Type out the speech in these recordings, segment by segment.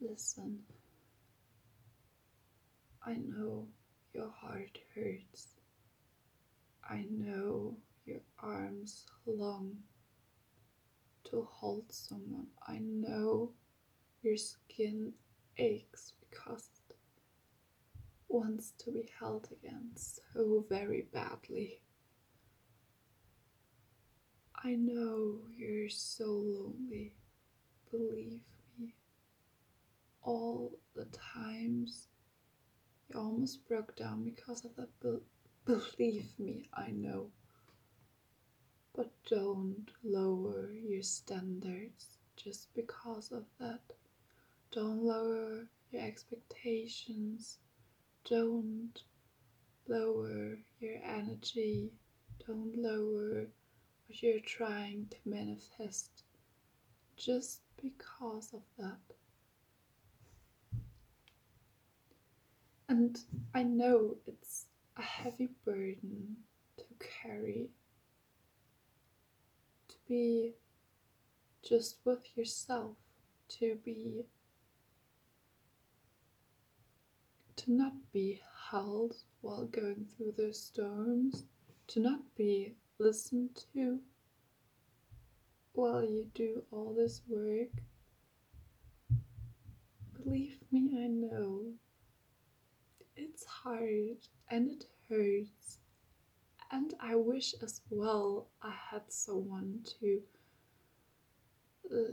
Listen. I know your heart hurts. I know your arms long to hold someone. I know your skin aches because it wants to be held again so very badly. I know you're so lonely. Believe. All the times you almost broke down because of that. Be- believe me, I know. But don't lower your standards just because of that. Don't lower your expectations. Don't lower your energy. Don't lower what you're trying to manifest just because of that. And I know it's a heavy burden to carry, to be just with yourself, to be, to not be held while going through those storms, to not be listened to while you do all this work. Believe me, I know it's hard and it hurts. And I wish as well I had someone to uh,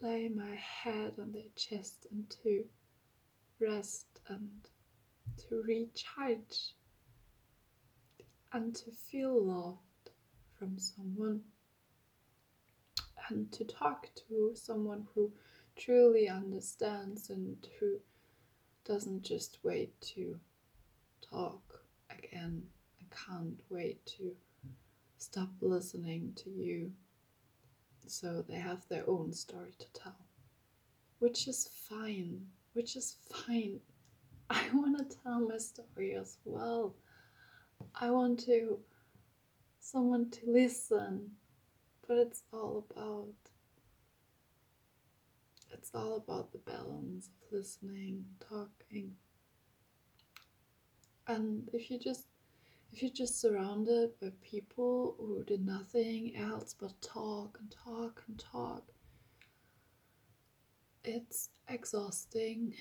lay my head on their chest and to rest and to recharge and to feel loved from someone and to talk to someone who truly understands and who doesn't just wait to talk again. I can't wait to stop listening to you. So they have their own story to tell, which is fine, which is fine. I want to tell my story as well. I want to someone to listen, but it's all about it's all about the balance of listening, talking. And if you just if you're just surrounded by people who do nothing else but talk and talk and talk, it's exhausting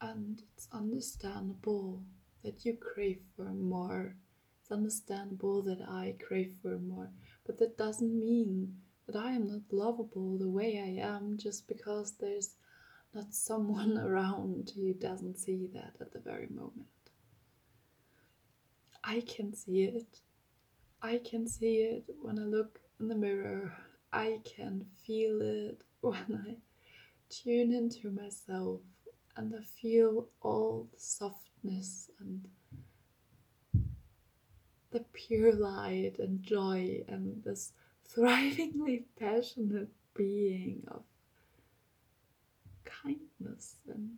and it's understandable that you crave for more. It's understandable that I crave for more, but that doesn't mean that I am not lovable the way I am just because there's not someone around who doesn't see that at the very moment. I can see it. I can see it when I look in the mirror. I can feel it when I tune into myself and I feel all the softness and the pure light and joy and this thrivingly passionate being of kindness and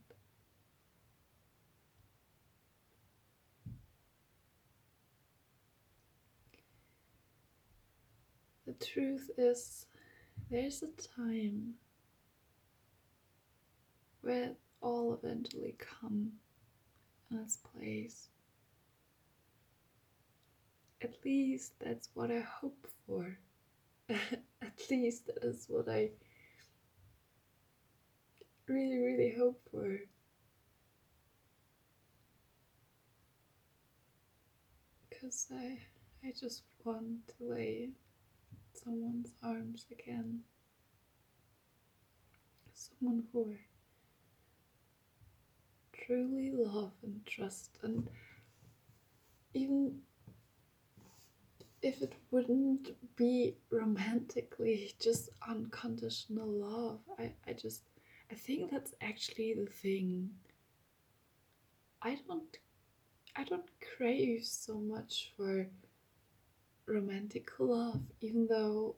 the truth is there's a time where it all eventually come in its place. At least that's what I hope for. At least that is what I really, really hope for. Because I, I just want to lay in someone's arms again. Someone who I truly love and trust, and even if it wouldn't be romantically just unconditional love, I, I just I think that's actually the thing. I don't I don't crave so much for romantic love, even though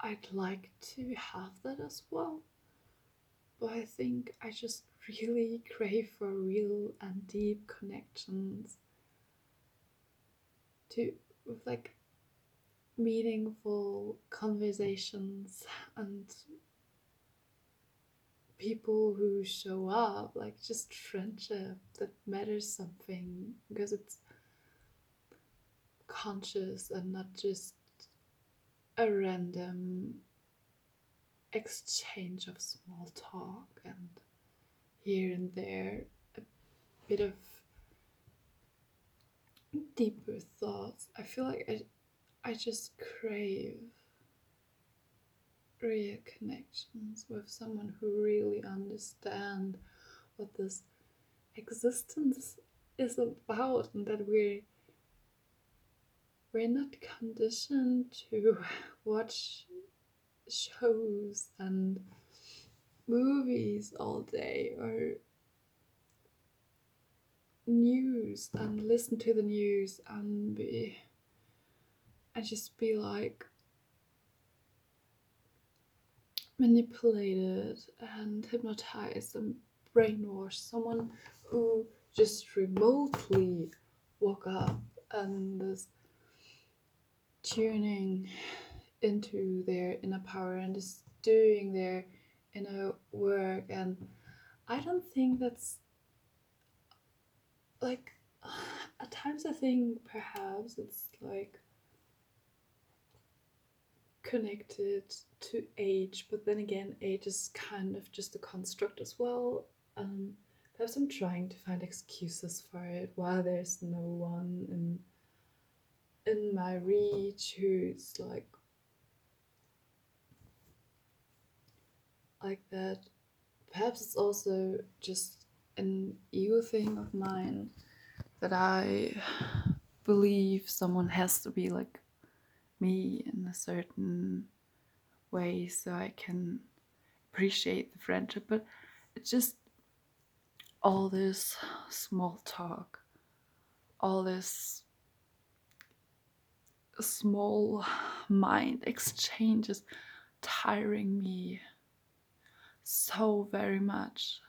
I'd like to have that as well. But I think I just really crave for real and deep connections to with like meaningful conversations and people who show up, like just friendship that matters something because it's conscious and not just a random exchange of small talk and here and there a bit of deeper thoughts. I feel like I, I just crave real connections with someone who really understand what this existence is about and that we're we're not conditioned to watch shows and movies all day or news and listen to the news and be and just be like manipulated and hypnotized and brainwashed. Someone who just remotely woke up and is tuning into their inner power and is doing their inner work. And i don't think that's like at times i think perhaps it's like connected to age but then again age is kind of just a construct as well. Um perhaps i'm trying to find excuses for it why there's no one in in my reach who's like like that. Perhaps it's also just an ego thing of mine that i believe someone has to be like me in a certain way so i can appreciate the friendship but it's just all this small talk all this small mind exchanges tiring me so very much.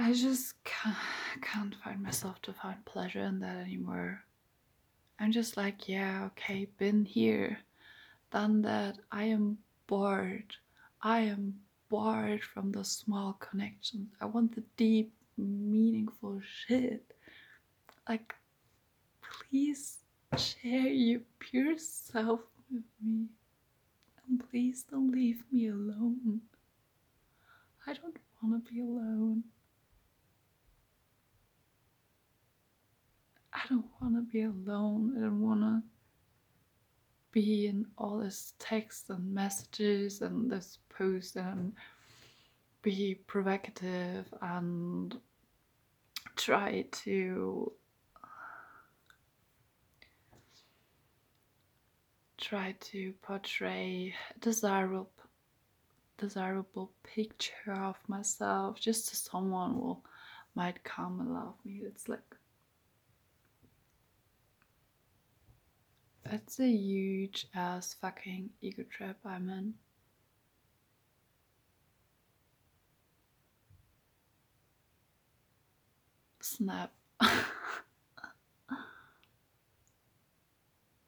I just can't, find myself to find pleasure in that anymore. I'm just like, yeah, okay, been here, done that. I am bored. I am bored from the small connections. I want the deep, meaningful shit. Like, please share your pure self with me. And please don't leave me alone. I don't want to be alone. I don't want to be alone. I don't want to be in all this text and messages and this post and be provocative and try to try to portray a desirable desirable picture of myself just so someone will might come and love me it's like it's a huge ass fucking ego trap i'm in. Snap.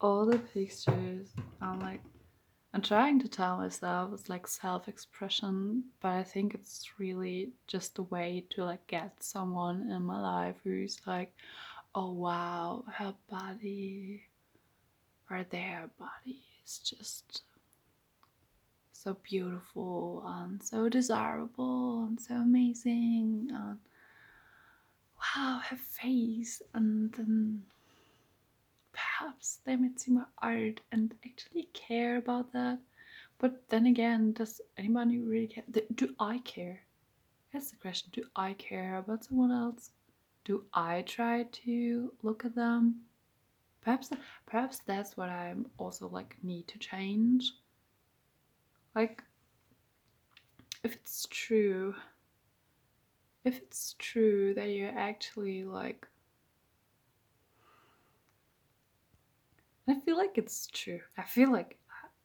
All the pictures i'm like i'm trying to tell myself it's like self-expression but i think it's really just a way to like get someone in my life who's like oh wow her body or their body is just so beautiful and so desirable and so amazing and wow her face and then perhaps they might see my art and actually care about that. But then again, does anybody really care? Do I care? That's the question. Do I care about someone else? Do I try to look at them? Perhaps, perhaps that's what I'm also like need to change. Like, if it's true, if it's true that you're actually like I feel like it's true. I feel like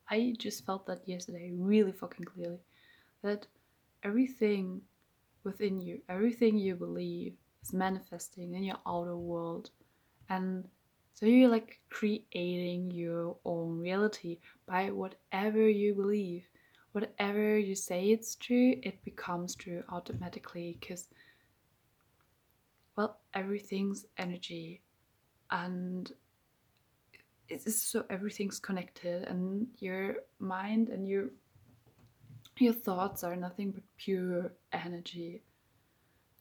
I just felt that yesterday really fucking clearly. That everything within you, everything you believe is manifesting in your outer world. And so you're like creating your own reality by whatever you believe, whatever you say it's true, it becomes true automatically because, well, everything's energy and it's so everything's connected and your mind and your your thoughts are nothing but pure energy.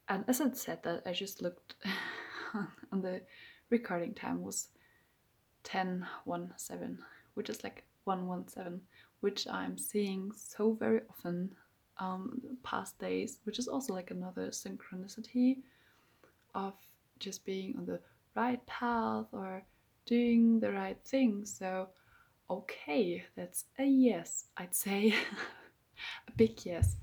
And as i said that i just looked on the recording time was 1017 which is like 117 which i'm seeing so very often um past days which is also like another synchronicity of just being on the right path or doing the right thing. So, okay, that's a yes, I'd say. a big yes.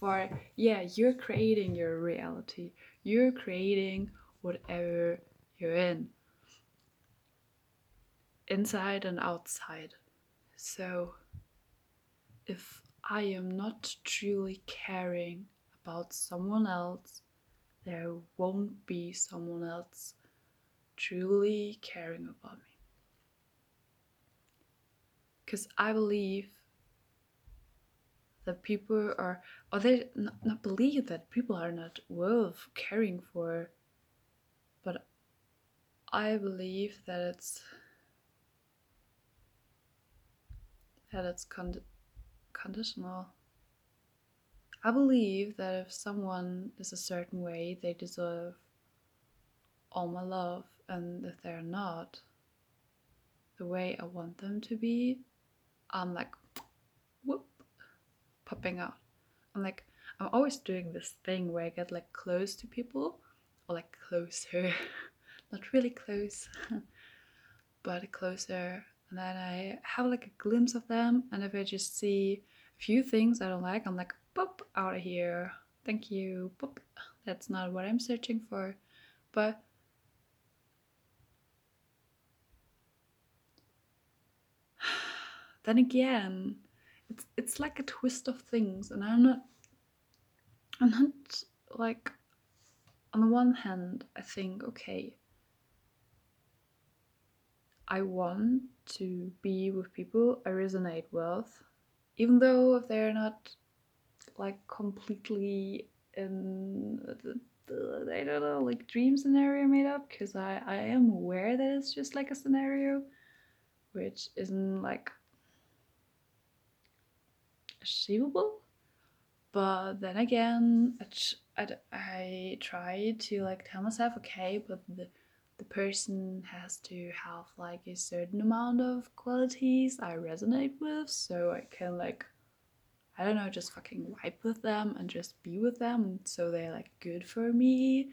For, yeah, you're creating your reality, you're creating whatever you're in, inside and outside. So, if I am not truly caring about someone else, there won't be someone else truly caring about me. Because I believe that people are, or they not, not believe that people are not worth caring for, but I believe that it's that it's con- conditional. I believe that if someone is a certain way, they deserve all my love and if they're not the way I want them to be, I'm like, whoop, popping out. I'm like, I'm always doing this thing where I get like close to people, or like closer, not really close, but closer. And then I have like a glimpse of them, and if I just see a few things I don't like, I'm like, boop, out of here. Thank you, boop. That's not what I'm searching for. But then again, it's it's like a twist of things, and I'm not I'm not like on the one hand, I think, okay, I want to be with people I resonate with, even though if they're not like completely in the, I don't know, like dream scenario made up, because I, I am aware that it's just like a scenario, which isn't like achievable. But then again I, I try to like tell myself okay but the the person has to have like a certain amount of qualities I resonate with so I can like I don't know just fucking vibe with them and just be with them so they're like good for me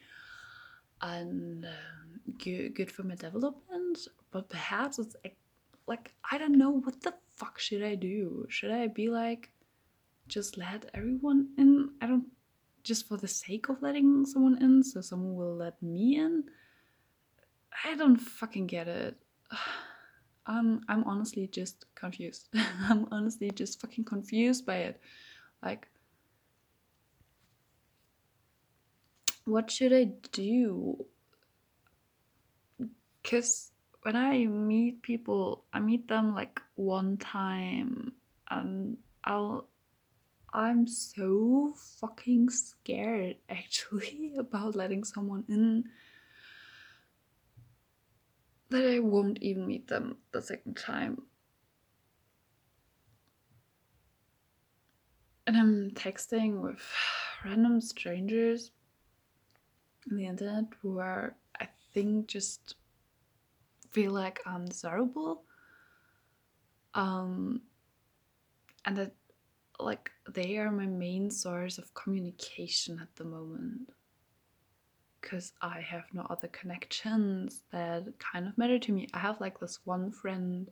and um, good good for my development but perhaps it's like I don't know what the fuck should I do should I be like just let everyone in. I don't just for the sake of letting someone in, so someone will let me in. I don't fucking get it. I'm I'm honestly just confused. I'm honestly just fucking confused by it. Like what should I do? Cuz when I meet people, I meet them like one time and I'll I'm so fucking scared actually about letting someone in that I won't even meet them the second time. And I'm texting with random strangers on the internet who are, I think, just feel like undesirable. Um, and that like they are my main source of communication at the moment because I have no other connections that kind of matter to me. I have like this one friend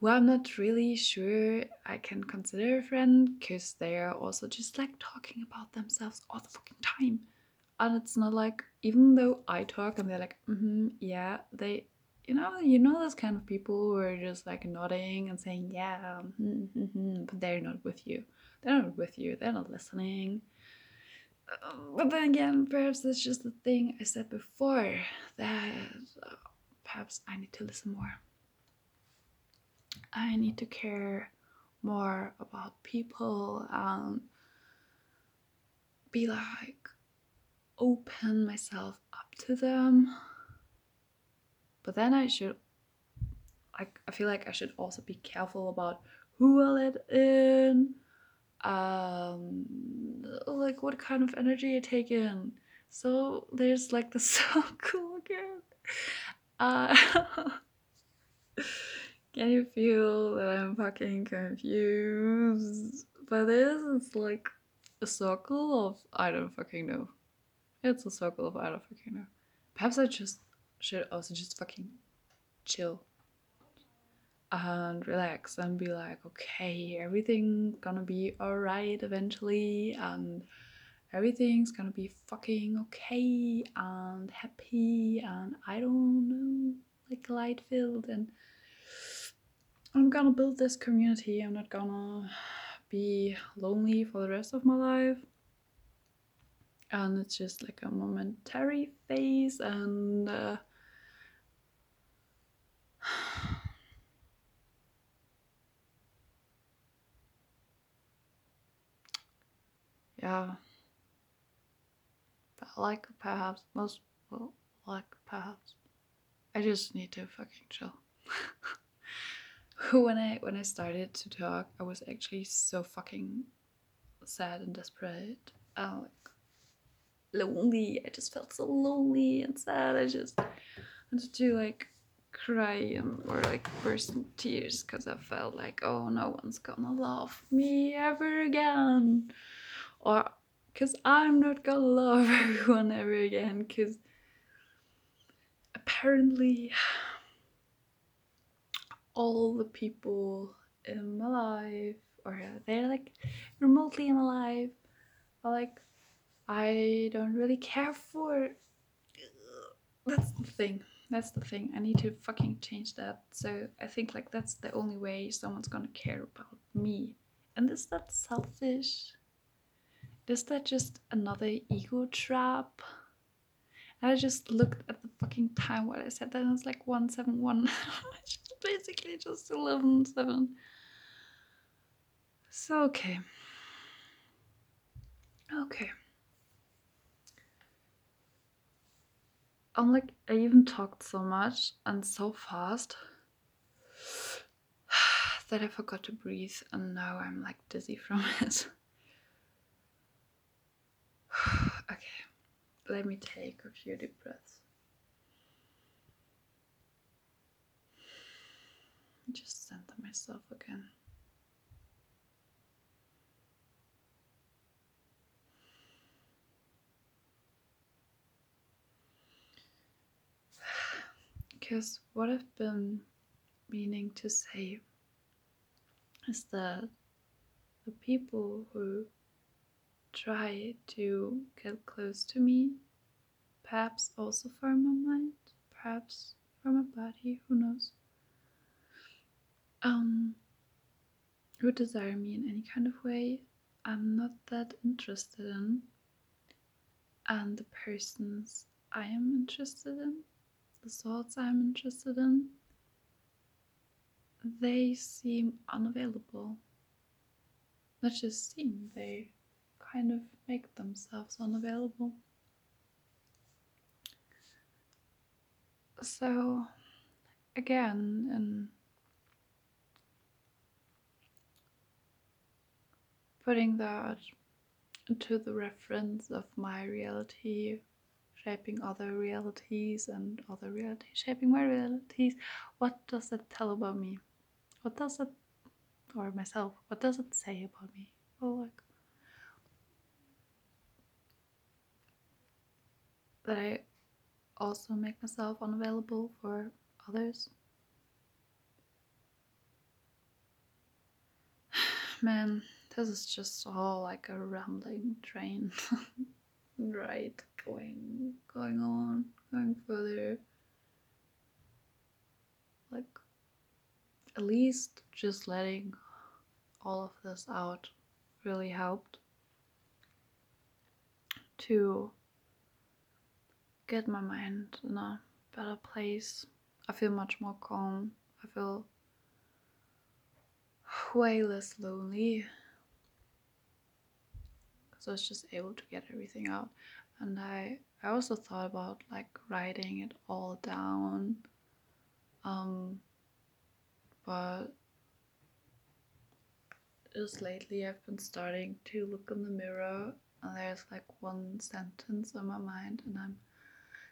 who I'm not really sure I can consider a friend because they are also just like talking about themselves all the fucking time. And it's not like, even though I talk and they're like, mm hmm, yeah, they you know, you know those kind of people who are just like nodding and saying, yeah, mm-hmm, mm-hmm, but they're not with you. They're not with you. They're not listening. But then again, perhaps that's just the thing I said before that perhaps I need to listen more. I need to care more about people and be like open myself up to them. But then I should like I feel like I should also be careful about who I let in, um, like what kind of energy you take in. So there's like the circle again. Uh, can you feel that I'm fucking confused by this? It's like a circle of I don't fucking know. It's a circle of I don't fucking know. Perhaps I just should also just fucking chill and relax and be like, okay, everything's gonna be alright eventually, and everything's gonna be fucking okay and happy, and I don't know, like light filled. And I'm gonna build this community. I'm not gonna be lonely for the rest of my life. And it's just like a momentary phase, and uh, But like perhaps most well, like perhaps I just need to fucking chill. when I when I started to talk, I was actually so fucking sad and desperate. Uh, like lonely. I just felt so lonely and sad. I just wanted to like cry or like burst in tears because I felt like, oh, no one's gonna love me ever again or because I'm not gonna love everyone ever again because apparently all the people in my life or they're like remotely in my life are like I don't really care for that's the thing that's the thing. I need to fucking change that. So I think like that's the only way someone's gonna care about me. And is that selfish is that just another ego trap? And I just looked at the fucking time while I said that and it's like 171. it's basically just 11 7. So, okay. Okay. I'm like, I even talked so much and so fast that I forgot to breathe, and now I'm like dizzy from it. okay, let me take a few deep breaths. Just center myself again. Because what I've been meaning to say is that the people who try to get close to me, perhaps also for my mind, perhaps for my body, who knows. Um, who desire me in any kind of way, I'm not that interested in, and the persons I am interested in, the thoughts I'm interested in, they seem unavailable. Not just seem, they kind of make themselves unavailable. So, again, in putting that into the reference of my reality shaping other realities and other realities shaping my realities, what does that tell about me? What does it, or myself, what does it say about me? Well, like, that I also make myself unavailable for others. Man, this is just all like a rambling train. right, going going on, going further. Like at least just letting all of this out really helped to get my mind in a better place. I feel much more calm. I feel way less lonely. So I was just able to get everything out. And I, I also thought about like writing it all down. Um, but just lately I've been starting to look in the mirror and there's like one sentence on my mind and I'm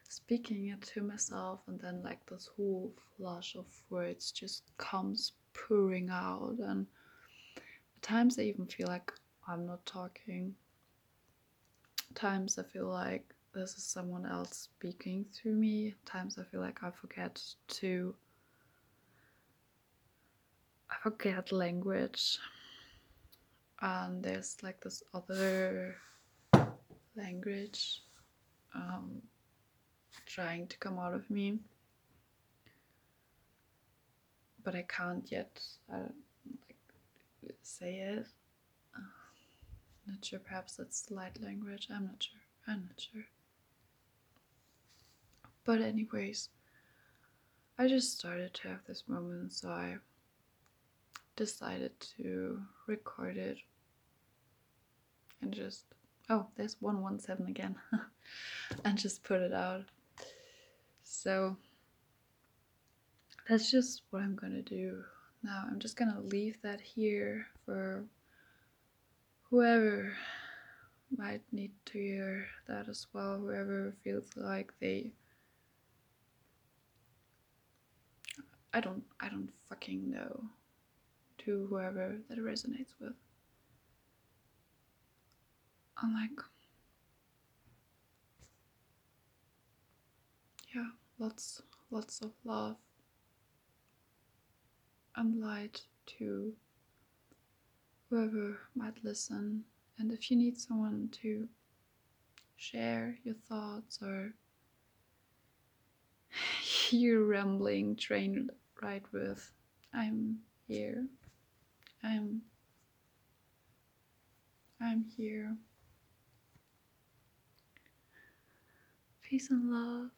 speaking it to myself and then like this whole flush of words just comes pouring out and at times I even feel like I'm not talking. At Times I feel like this is someone else speaking through me. At Times I feel like I forget to I forget language. And there's like this other language um, trying to come out of me. But I can't yet I like, say it. Uh, not sure, perhaps that's light language. I'm not sure. I'm not sure. But, anyways, I just started to have this moment, so I decided to record it and just oh there's 117 again and just put it out so that's just what i'm gonna do now i'm just gonna leave that here for whoever might need to hear that as well whoever feels like they i don't i don't fucking know to whoever that resonates with. I'm like, yeah, lots, lots of love and light to whoever might listen. And if you need someone to share your thoughts or hear rambling train ride with, I'm here. I'm I'm here. Peace and love.